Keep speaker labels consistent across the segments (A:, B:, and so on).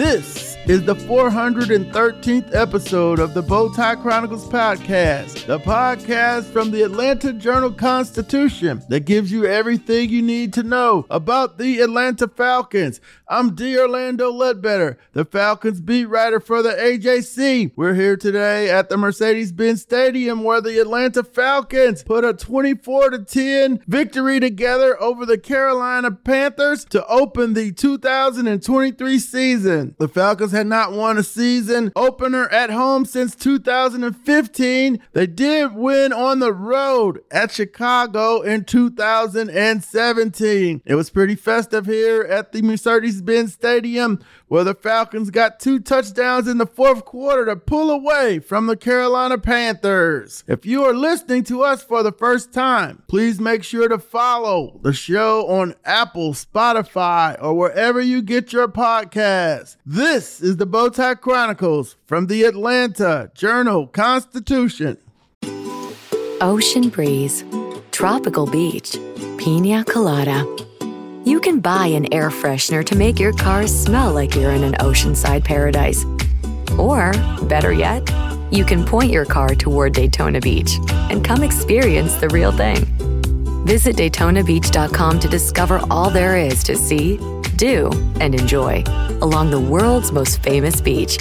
A: This is the 413th episode of the Bowtie Chronicles podcast, the podcast from the Atlanta Journal Constitution that gives you everything you need to know about the Atlanta Falcons. I'm D. Orlando Ledbetter, the Falcons beat writer for the AJC. We're here today at the Mercedes Benz Stadium where the Atlanta Falcons put a 24 to 10 victory together over the Carolina Panthers to open the 2023 season. The Falcons had not won a season opener at home since 2015. They did win on the road at Chicago in 2017. It was pretty festive here at the Mercedes Benz Stadium where the Falcons got two touchdowns in the fourth quarter to pull away from the Carolina Panthers. If you are listening to us for the first time, please make sure to follow the show on Apple, Spotify, or wherever you get your podcasts. This is the Bowtie Chronicles from the Atlanta Journal Constitution.
B: Ocean breeze, tropical beach, pina colada. You can buy an air freshener to make your car smell like you're in an oceanside paradise. Or, better yet, you can point your car toward Daytona Beach and come experience the real thing. Visit DaytonaBeach.com to discover all there is to see, do, and enjoy along the world's most famous beach,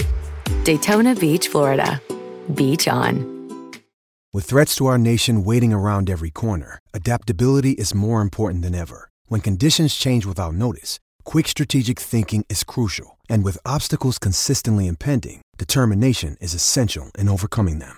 B: Daytona Beach, Florida. Beach on.
C: With threats to our nation waiting around every corner, adaptability is more important than ever. When conditions change without notice, quick strategic thinking is crucial. And with obstacles consistently impending, determination is essential in overcoming them.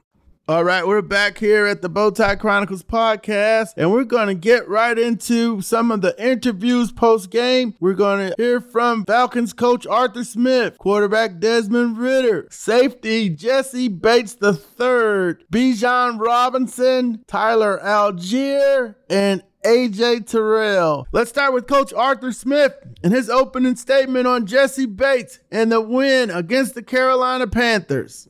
A: All right, we're back here at the Bowtie Chronicles podcast, and we're going to get right into some of the interviews post game. We're going to hear from Falcons coach Arthur Smith, quarterback Desmond Ridder, safety Jessie Bates III, Bijan Robinson, Tyler Allgeier, and AJ Terrell. Let's start with Coach Arthur Smith and his opening statement on Jessie Bates and the win against the Carolina Panthers.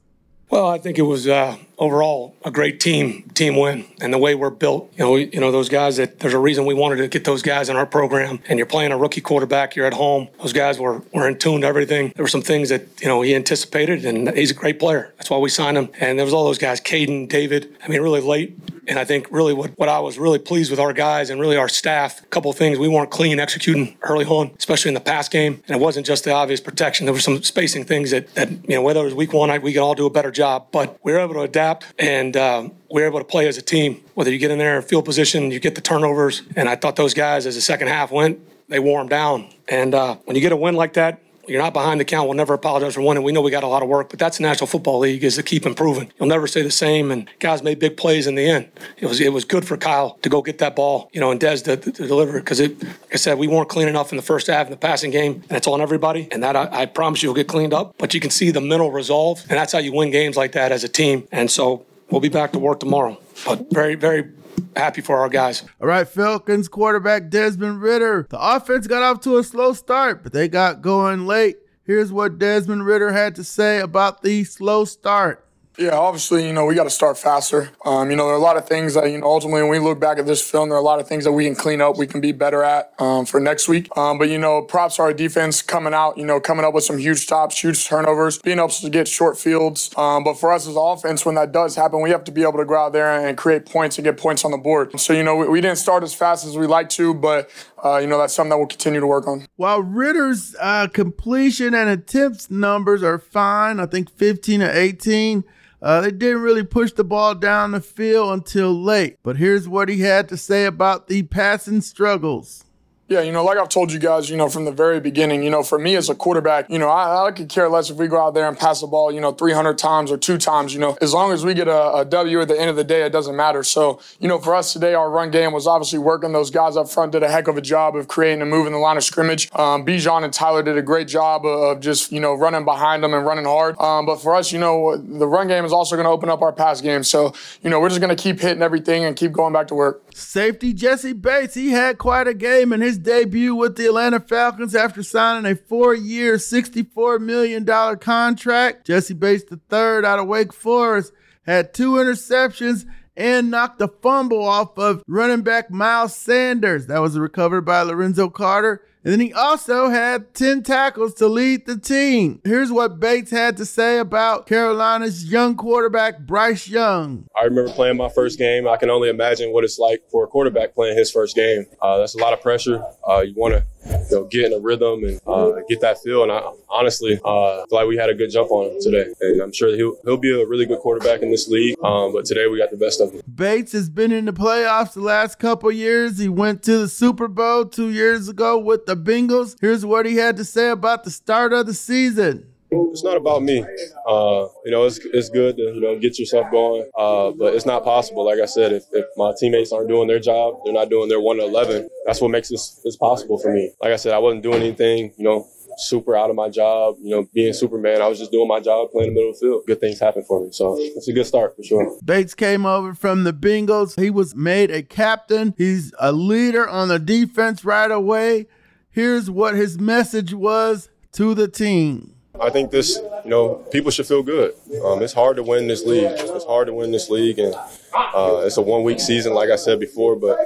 D: Well, I think it was uh, overall a great team team win, and the way we're built. You know, we, you know those guys. That there's a reason we wanted to get those guys in our program. And you're playing a rookie quarterback. You're at home. Those guys were were in tune to everything. There were some things that you know he anticipated, and he's a great player. That's why we signed him. And there was all those guys, Caden, David. I mean, really late. And I think really what, what I was really pleased with our guys and really our staff, a couple things. We weren't clean executing early on, especially in the pass game. And it wasn't just the obvious protection. There were some spacing things that, that you know, whether it was week one, we can all do a better job. But we were able to adapt and um, we were able to play as a team. Whether you get in there and field position, you get the turnovers. And I thought those guys, as the second half went, they them down. And uh, when you get a win like that, you're not behind the count. We'll never apologize for winning. We know we got a lot of work, but that's the National Football League is to keep improving. You'll never stay the same. And guys made big plays in the end. It was it was good for Kyle to go get that ball, you know, and Des to, to deliver it because it. Like I said, we weren't clean enough in the first half in the passing game, and it's on everybody. And that I, I promise you will get cleaned up. But you can see the mental resolve, and that's how you win games like that as a team. And so we'll be back to work tomorrow. But very very happy for our guys.
A: All right, Falcons quarterback Desmond Ridder. The offense got off to a slow start, but they got going late. Here's what Desmond Ridder had to say about the slow start.
E: Yeah, obviously, you know, we got to start faster. Um, you know, there are a lot of things that, you know, ultimately when we look back at this film, there are a lot of things that we can clean up, we can be better at um, for next week. Um, but, you know, props to our defense coming out, you know, coming up with some huge stops, huge turnovers, being able to get short fields. Um, but for us as offense, when that does happen, we have to be able to go out there and create points and get points on the board. So, you know, we, we didn't start as fast as we like to, but, uh, you know, that's something that we'll continue to work on.
A: While Ridder's uh, completion and attempts numbers are fine, I think 15 or 18. Uh, they didn't really push the ball down the field until late. But here's what he had to say about the passing struggles.
E: Yeah, you know, like I've told you guys, you know, from the very beginning, you know, for me as a quarterback, you know, I, I could care less if we go out there and pass the ball, you know, 300 times or two times, you know, as long as we get a, a W at the end of the day, it doesn't matter. So, you know, for us today, our run game was obviously working. Those guys up front did a heck of a job of creating a move in the line of scrimmage. Um, Bijan and Tyler did a great job of just, you know, running behind them and running hard. Um, but for us, you know, the run game is also going to open up our pass game. So, you know, we're just going to keep hitting everything and keep going back to work.
A: Safety Jessie Bates, he had quite a game in his debut with the Atlanta Falcons after signing a four-year, $64 million contract. Jessie Bates III out of Wake Forest had two interceptions and knocked a fumble off of running back Miles Sanders. That was recovered by Lorenzo Carter. And then he also had 10 tackles to lead the team. Here's what Bates had to say about Carolina's young quarterback, Bryce Young.
F: I remember playing my first game. I can only imagine what it's like for a quarterback playing his first game. Uh, that's a lot of pressure. Uh, you want to you know, get in a rhythm and uh, get that feel. And I honestly uh, feel like we had a good jump on him today. And I'm sure he'll, he'll be a really good quarterback in this league. Um, but today we got the best of him.
A: Bates has been in the playoffs the last couple years. He went to the Super Bowl two years ago with the Bengals. Here's what he had to say about the start of the season.
F: It's not about me. Uh, you know, it's, it's good to, you know, get yourself going. Uh, but it's not possible. Like I said, if, if my teammates aren't doing their job, they're not doing their 1 to 11, that's what makes this, this possible for me. Like I said, I wasn't doing anything, you know, super out of my job, you know, being Superman. I was just doing my job, playing the middle of the field. Good things happen for me. So it's a good start for sure.
A: Bates came over from the Bengals. He was made a captain. He's a leader on the defense right away. Here's what his message was to the team.
F: I think this, you know, people should feel good. Um, it's hard to win this league. It's hard to win this league, and uh, it's a one-week season, like I said before. But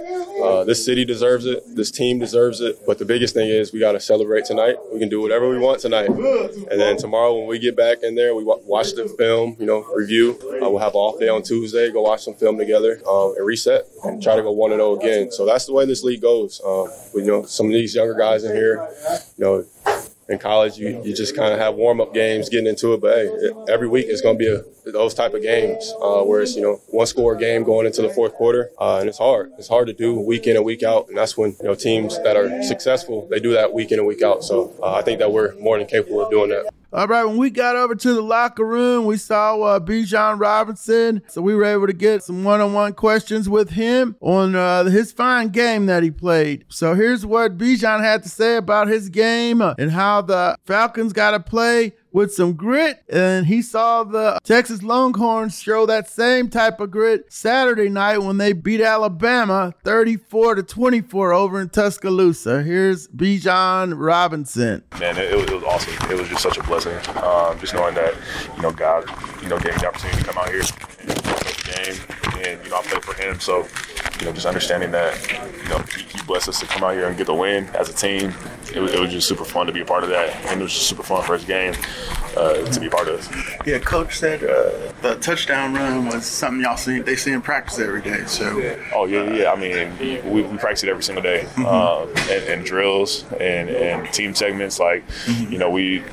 F: uh, this city deserves it. This team deserves it. But the biggest thing is we got to celebrate tonight. We can do whatever we want tonight, and then tomorrow when we get back in there, we watch the film, you know, review. Uh, we'll have off day on Tuesday. Go watch some film together um, and reset and try to go one and zero again. So that's the way this league goes. Um, you know, some of these younger guys in here, you know in college, you, you just kind of have warm up games getting into it. But hey, every week it's going to be a, those type of games uh, where it's you know one score game going into the fourth quarter, uh, and it's hard. It's hard to do week in and week out, and that's when you know teams that are successful they do that week in and week out. So uh, I think that we're more than capable of doing that.
A: All right, when we got over to the locker room, we saw uh, Bijan Robinson. So we were able to get some one on one questions with him on uh, his fine game that he played. So here's what Bijan had to say about his game and how the Falcons got to play with some grit, and he saw the Texas Longhorns show that same type of grit Saturday night when they beat Alabama 34 to 24 over in Tuscaloosa. Here's Bijan Robinson.
G: Man, it, it, was awesome. It was just such a blessing. Um, just knowing that, you know, God, you know, gave me the opportunity to come out here and game, and you know, I played for Him, so you know, just understanding that, you know, he, he, blessed us to come out here and get the win as a team. It was, it was just super fun to be a part of that, and it was just super fun first game uh, to be part of.
H: Yeah, coach said uh, the touchdown run was something y'all see they see in practice every day. So.
G: Oh yeah, yeah. I mean, we, we practice it every single day, mm-hmm. um, and, and, drills and, and team segments. Like, mm-hmm. you know, we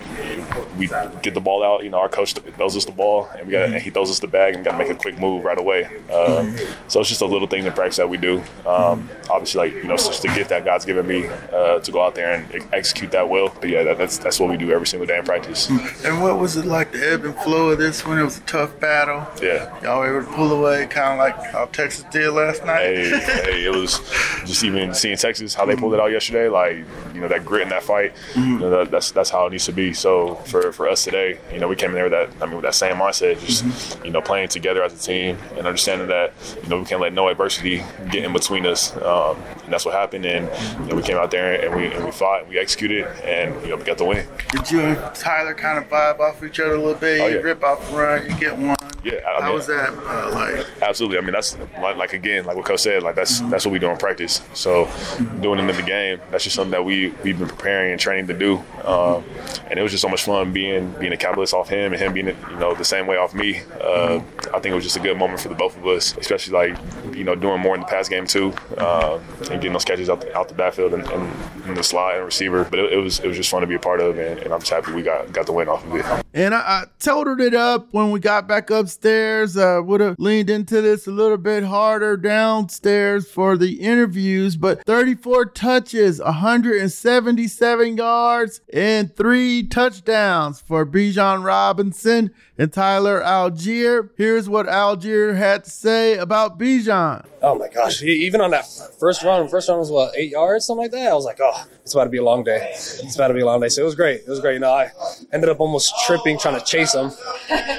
G: we get the ball out. You know, our coach throws us the ball, and we got mm-hmm. he throws us the bag, and got to make a quick move right away. Uh, mm-hmm. so it's just a little thing in practice that we do. Um, obviously, like you know, just the gift that God's given me uh, to go out there and execute that well. But yeah, that, that's that's what we do every single day in practice.
H: And what was it like the ebb and flow of this one? It was a tough battle.
G: Yeah,
H: y'all were able to pull away, kind of like how Texas did last night.
G: Hey, hey, it was just even seeing Texas how they pulled it out yesterday. Like you know that grit in that fight. You know, that, that's that's how it needs to be. So for for us today, you know, we came in there with that I mean with that same mindset, just you know playing together as a team and understanding that you know we can't let no adversity get in between us. Um, and that's what happened. And you know, we came out there and we, and we fought and we executed and you know we got the win.
H: Did you and Tyler kind of vibe off each other a little bit? Oh, yeah. You rip off the run, you get one.
G: Yeah,
H: I mean, how was that uh, like?
G: Absolutely. I mean, that's like, like, again, like what Coach said, like that's mm-hmm. that's what we do in practice. So doing it in the game, that's just something that we we've been preparing and training to do. Um, and it was just so much fun being being a capitalist off him and him being you know the same way off me. Uh, I think it was just a good moment for the both of us, especially like you know doing more in the pass game too, uh, and getting those catches out the, out the backfield and, and, and the slot and receiver. But it, it, was it was just fun to be a part of, and, and I'm just happy we got got the win off of it.
A: And I, I totaled it up when we got back upstairs. Uh, would have leaned into this a little bit harder downstairs for the interviews, but 34 touches, 177 yards, and three touchdowns for Bijan Robinson and Tyler Allgeier. Here's what Allgeier had to say about Bijan.
I: Oh my gosh! Even on that first run, first run was what eight yards, something like that. I was like, oh, it's about to be a long day. It's about to be a long day. So it was great. It was great. You know, I ended up almost tripping trying to chase him.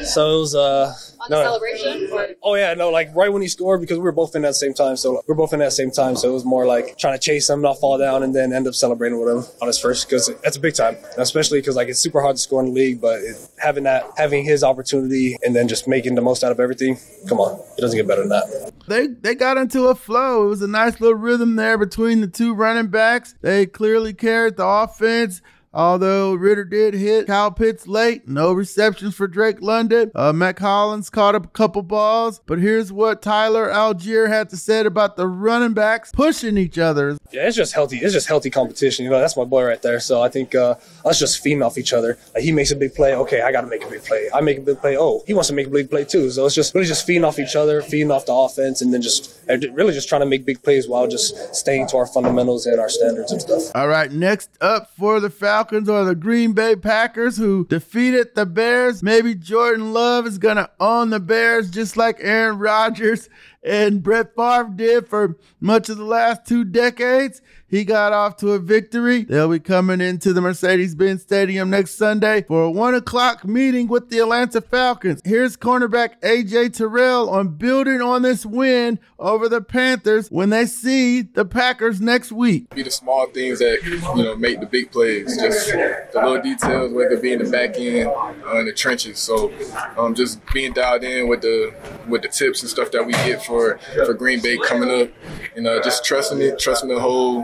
I: So it was uh
J: on the celebration? Or?
I: Oh yeah, no, like right when he scored because we were both in at the same time. So we are both in at the same time. So it was more like trying to chase him, not fall down, and then end up celebrating with him on his first because that's a big time, especially because like it's super hard to score in the league. But it, having that, having his opportunity, and then just making the most out of everything. Come on, it doesn't get better than that.
A: They they got into a flow. It was a nice little rhythm there between the two running backs. They clearly carried the offense. Although Ridder did hit Kyle Pitts late, no receptions for Drake London. Uh, Mack Hollins caught up a couple balls, but here's what Tyler Allgeier had to say about the running backs pushing each other.
I: Yeah, it's just healthy. It's just healthy competition. You know, that's my boy right there. So I think uh, us just feeding off each other. Like he makes a big play, okay, I got to make a big play. I make a big play, oh, he wants to make a big play too. So it's just really just feeding off each other, feeding off the offense, and then just really just trying to make big plays while just staying to our fundamentals and our standards and stuff.
A: All right, next up for the Falcons Falcons or the Green Bay Packers who defeated the Bears. Maybe Jordan Love is going to own the Bears just like Aaron Rodgers and Brett Favre did for much of the last two decades. He got off to a victory. They'll be coming into the Mercedes Benz Stadium next Sunday for a one o'clock meeting with the Atlanta Falcons. Here's cornerback AJ Terrell on building on this win over the Panthers when they see the Packers next week.
K: Be the small things that you know make the big plays, just the little details, whether it be in the back end uh, in the trenches. So um, just being dialed in with the with the tips and stuff that we get for for Green Bay coming up, and uh, just trusting it, trusting the whole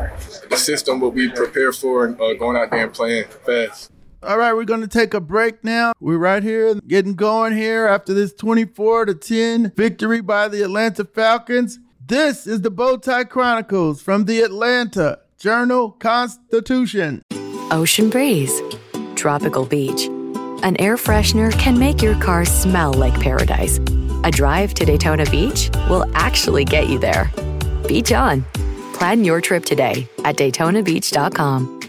K: the system, what we prepare for, and uh, going out there and playing fast.
A: All right, we're going to take a break now. We're right here getting going here after this 24 to 10 victory by the Atlanta Falcons. This is the Bowtie Chronicles from the Atlanta Journal Constitution.
B: Ocean breeze, tropical beach. An air freshener can make your car smell like paradise. A drive to Daytona Beach will actually get you there. Beach on. Plan your trip today at DaytonaBeach.com.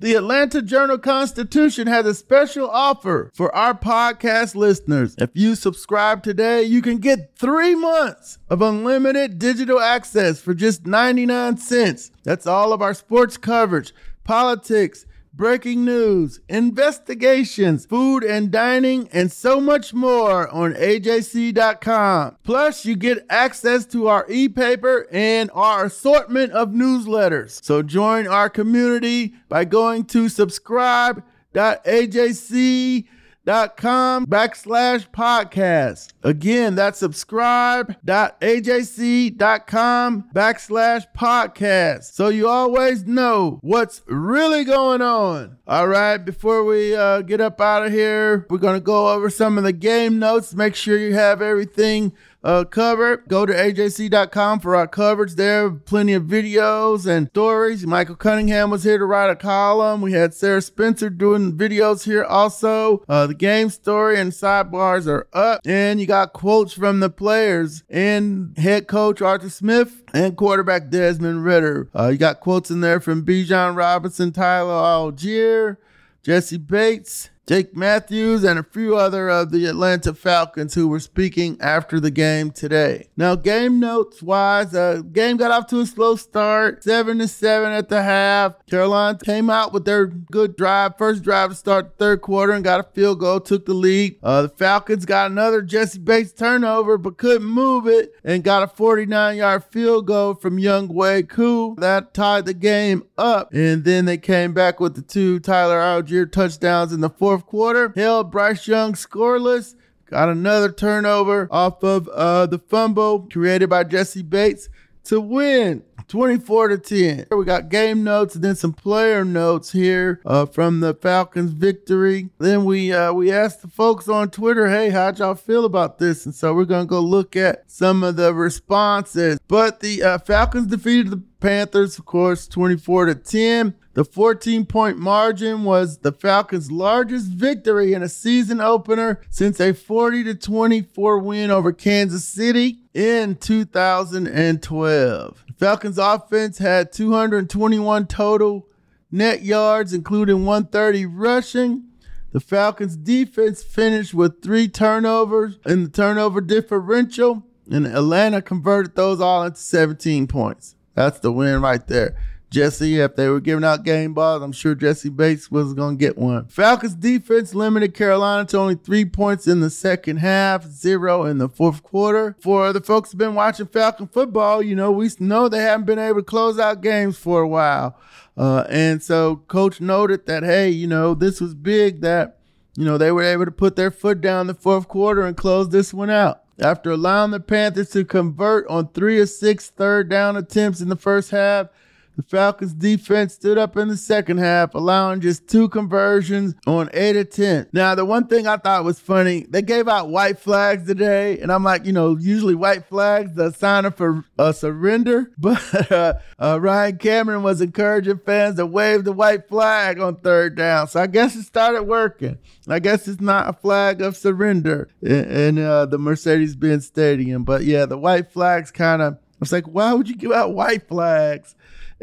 A: The Atlanta Journal Constitution has a special offer for our podcast listeners. If you subscribe today, you can get three months of unlimited digital access for just 99 cents. That's all of our sports coverage, politics, breaking news, investigations, food and dining, and so much more on AJC.com. Plus, you get access to our e paper and our assortment of newsletters. So join our community by going to subscribe.ajc.com dot com backslash podcast. Again, that's subscribe dot ajc dot com backslash podcast. So you always know what's really going on. All right, before we uh, get up out of here, we're going to go over some of the game notes. Make sure you have everything uh, covered. Go to ajc.com for our coverage there. Plenty of videos and stories. Michael Cunningham was here to write a column. We had Sarah Spencer doing videos here also. Uh, the game story and sidebars are up. And you got quotes from the players and head coach Arthur Smith and quarterback Desmond Ridder. Uh, you got quotes in there from Bijan Robinson, Tyler Allgeier, Jessie Bates, Jake Matthews, and a few other of the Atlanta Falcons who were speaking after the game today. Now, game notes wise, the uh, game got off to a slow start, seven to seven at the half. Carolina came out with their good drive, first drive to start the third quarter, and got a field goal, took the lead. Uh, the Falcons got another Jessie Bates turnover, but couldn't move it, and got a 49-yard field goal from Younghoe Koo that tied the game up. And then they came back with the two Tyler Allgeier touchdowns in the fourth fourth quarter, held Bryce Young scoreless. Got another turnover off of uh, the fumble created by Jessie Bates to win 24 to 10. We got game notes and then some player notes here uh, from the Falcons victory. Then we uh, we asked the folks on Twitter, hey, how'd y'all feel about this? And so we're gonna go look at some of the responses. But the uh, Falcons defeated the Panthers, of course, 24 to 10. The 14 point margin was the Falcons' largest victory in a season opener since a 40 to 24 win over Kansas City in 2012. Falcons' offense had 221 total net yards, including 130 rushing. The Falcons' defense finished with three turnovers in the turnover differential, and Atlanta converted those all into 17 points. That's the win right there. Jessie, if they were giving out game balls, I'm sure Jessie Bates was going to get one. Falcons defense limited Carolina to only three points in the second half, zero in the fourth quarter. For the folks who've been watching Falcon football, you know, we know they haven't been able to close out games for a while. Uh, and so coach noted that, hey, you know, this was big that, you know, they were able to put their foot down the fourth quarter and close this one out. After allowing the Panthers to convert on three of six third down attempts in the first half, the Falcons defense stood up in the second half, allowing just two conversions on 8 of 10. Now, the one thing I thought was funny, they gave out white flags today, and I'm like, you know, usually white flags, the sign for a surrender, but uh, uh, Ryan Cameron was encouraging fans to wave the white flag on third down. So I guess it started working. I guess it's not a flag of surrender in, in uh, the Mercedes-Benz Stadium, but yeah, the white flags kind of, I was like, why would you give out white flags?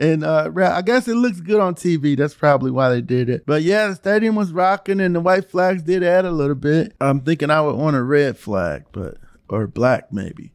A: And uh, I guess it looks good on TV. That's probably why they did it. But yeah, the stadium was rocking, and the white flags did add a little bit. I'm thinking I would want a red flag, but or black maybe,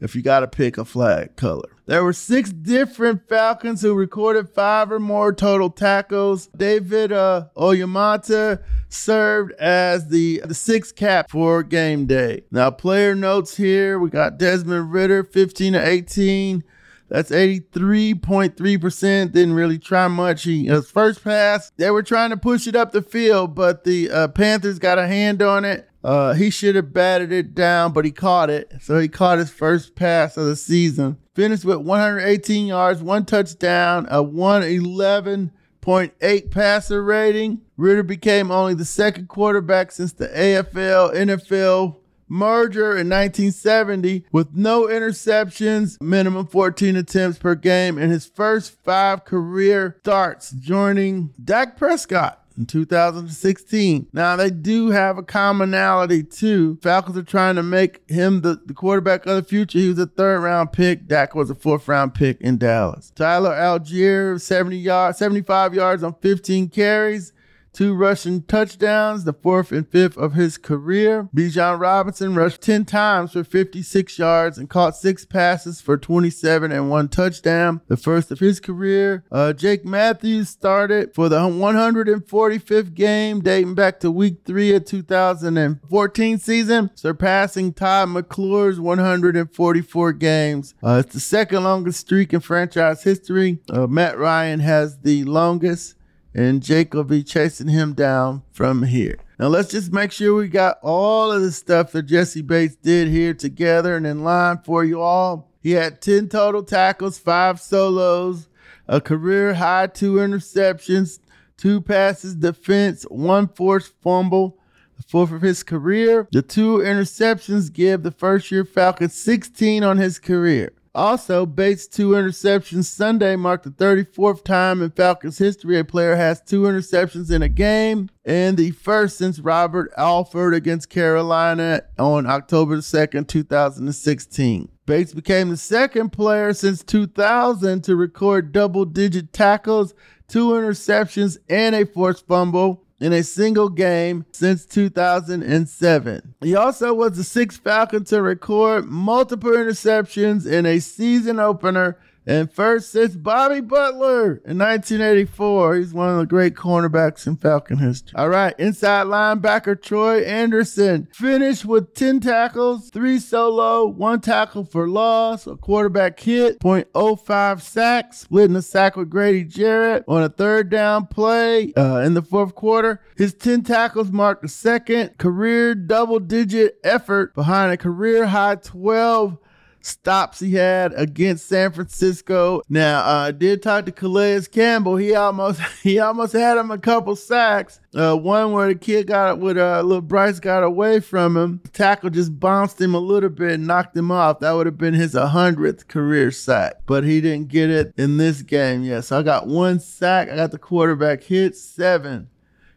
A: if you got to pick a flag color. There were six different Falcons who recorded five or more total tackles. David uh, Onyemata served as the, the sixth cap for game day. Now, player notes here we got Desmond Ridder, 15 to 18. That's 83.3%. Didn't really try much. He, his first pass, they were trying to push it up the field, but the uh, Panthers got a hand on it. Uh, he should have batted it down, but he caught it. So he caught his first pass of the season. Finished with 118 yards, one touchdown, a 111.8 passer rating. Ridder became only the second quarterback since the AFL NFL merger in 1970 with no interceptions, minimum 14 attempts per game in his first five career starts, joining Dak Prescott in 2016. Now they do have a commonality too. Falcons are trying to make him the, the quarterback of the future. He was a third round pick. Dak was a fourth round pick in Dallas. Tyler Allgeier, 70 yards, 75 yards on 15 carries two rushing touchdowns, the fourth and fifth of his career. Bijan Robinson rushed 10 times for 56 yards and caught six passes for 27 and one touchdown, the first of his career. Uh, Jake Matthews started for the 145th game dating back to week three of 2014 season, surpassing Todd McClure's 144 games. Uh, it's the second longest streak in franchise history. Uh, Matt Ryan has the longest and Jake will be chasing him down from here. Now let's just make sure we got all of the stuff that Jessie Bates did here together and in line for you all. He had 10 total tackles, five solos, a career high two interceptions, two passes defense, one forced fumble, the fourth of his career. The two interceptions give the first year Falcons 16 on his career. Also, Bates' two interceptions Sunday marked the 34th time in Falcons history a player has two interceptions in a game, and the first since Robert Alford against Carolina on October 2nd, 2016. Bates became the second player since 2000 to record double digit tackles, two interceptions, and a forced fumble in a single game since 2007. He also was the sixth Falcon to record multiple interceptions in a season opener and first since Bobby Butler in 1984. He's one of the great cornerbacks in Falcon history. All right, inside linebacker Troy Anderson finished with 10 tackles, three solo, one tackle for loss, a quarterback hit, 0.05 sacks, splitting a sack with Grady Jarrett on a third down play uh, in the fourth quarter. His 10 tackles marked the second career double digit effort behind a career high 12 stops he had against San Francisco. Now, uh, I did talk to Calais Campbell. He almost he almost had him a couple sacks. Uh, one where the kid got with uh, little Bryce got away from him. The tackle just bounced him a little bit and knocked him off. That would have been his 100th career sack, but he didn't get it in this game. Yeah, so I got one sack. I got the quarterback hits, seven.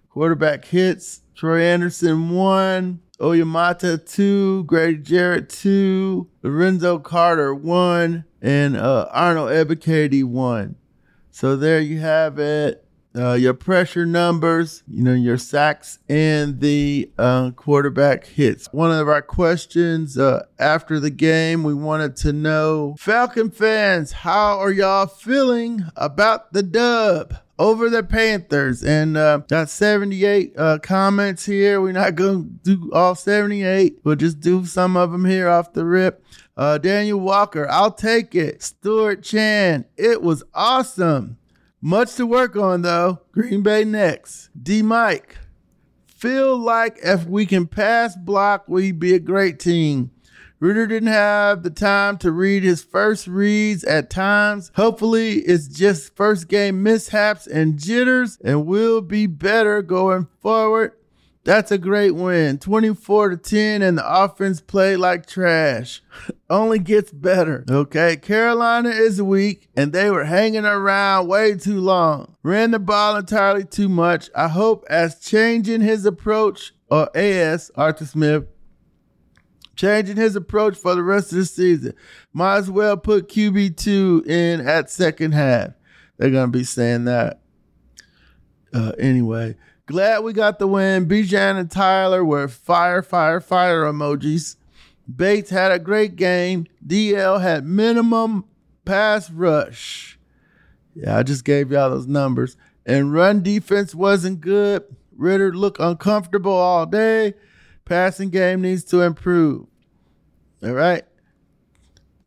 A: Quarterback hits. Troy Anderson, one. Onyemata two, Grady Jarrett two, Lorenzo Carter one, and uh, Arnold Ebiketie one. So there you have it. Uh, your pressure numbers, you know, your sacks and the uh, quarterback hits. One of our questions uh, after the game, we wanted to know Falcon fans, how are y'all feeling about the dub? Over the Panthers. And uh, got 78 uh, comments here. We're not going to do all 78. We'll just do some of them here off the rip. Uh, Daniel Walker, I'll take it. Stuart Chan, it was awesome. Much to work on though. Green Bay next. D Mike, feel like if we can pass block, we'd be a great team. Ridder didn't have the time to read his first reads at times. Hopefully, it's just first game mishaps and jitters, and we'll be better going forward. That's a great win. 24 to 10, and the offense played like trash. Only gets better. Okay. Carolina is weak, and they were hanging around way too long. Ran the ball entirely too much. I hope as changing his approach, or AS, Arthur Smith, changing his approach for the rest of the season. Might as well put QB2 in at second half. They're going to be saying that. Uh, anyway, glad we got the win. Bijan and Tyler were fire, fire, fire emojis. Bates had a great game. DL had minimum pass rush. Yeah, I just gave y'all those numbers. And run defense wasn't good. Ridder looked uncomfortable all day. Passing game needs to improve. All right.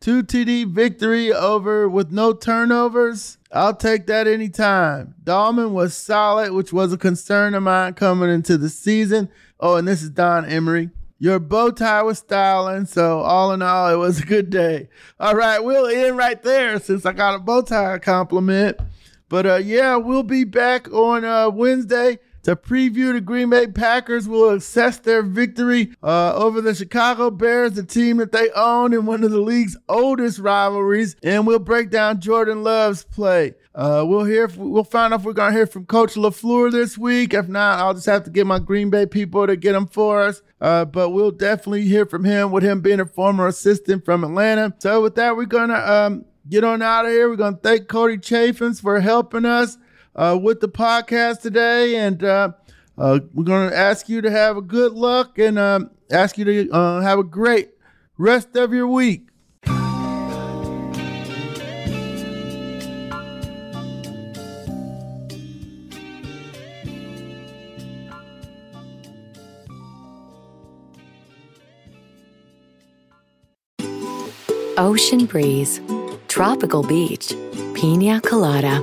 A: Two TD victory over with no turnovers. I'll take that anytime. Dalman was solid, which was a concern of mine coming into the season. Oh, and this is Don Emery. Your bow tie was styling, so all in all, it was a good day. All right, we'll end right there since I got a bow tie compliment. But uh, yeah, we'll be back on uh, Wednesday to preview the Green Bay Packers. will assess their victory uh, over the Chicago Bears, the team that they own in one of the league's oldest rivalries, and we'll break down Jordan Love's play. Uh, we'll hear. We'll find out if we're gonna hear from Coach Lafleur this week. If not, I'll just have to get my Green Bay people to get them for us. Uh, but we'll definitely hear from him with him being a former assistant from Atlanta. So with that, we're gonna um, get on out of here. We're gonna thank Cody Chaffins for helping us uh, with the podcast today, and uh, uh, we're going to ask you to have a good luck and um, ask you to uh, have a great rest of your week.
B: Ocean breeze, tropical beach, pina colada